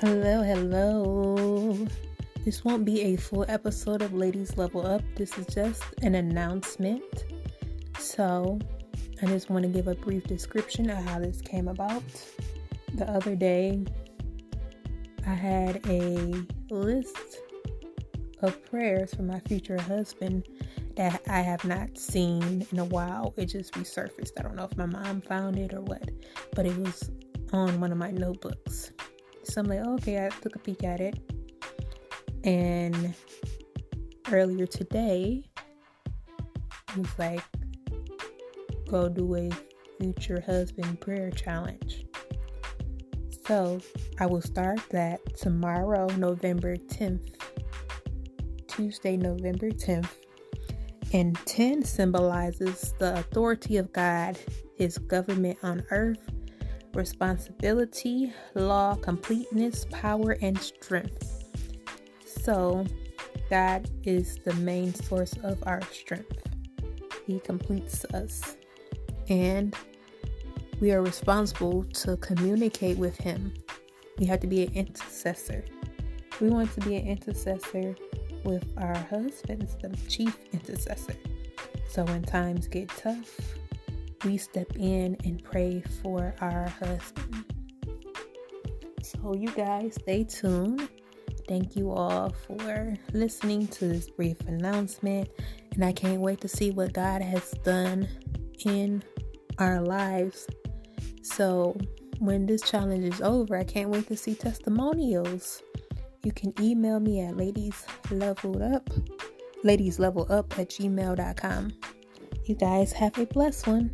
Hello, hello. This won't be a full episode of Ladies Level Up. This is just an announcement. So, I just want to give a brief description of how this came about. The other day, I had a list of prayers for my future husband that I have not seen in a while. It just resurfaced. I don't know if my mom found it or what, but it was on one of my notebooks. So I'm like, oh, okay, I took a peek at it. And earlier today, was like, go do a future husband prayer challenge. So I will start that tomorrow, November 10th. Tuesday, November 10th. And 10 symbolizes the authority of God, His government on earth, responsibility, law, completeness, power, and strength. So, God is the main source of our strength. He completes us. And we are responsible to communicate with Him. We have to be an intercessor. We want to be an intercessor with our husbands, the chief intercessor. So when times get tough, we step in and pray for our husband. So, you guys, stay tuned. Thank you all for listening to this brief announcement. And I can't wait to see what God has done in our lives. So, when this challenge is over, I can't wait to see testimonials. You can email me at ladieslevelup, ladieslevelup at gmail.com. You guys have a blessed one.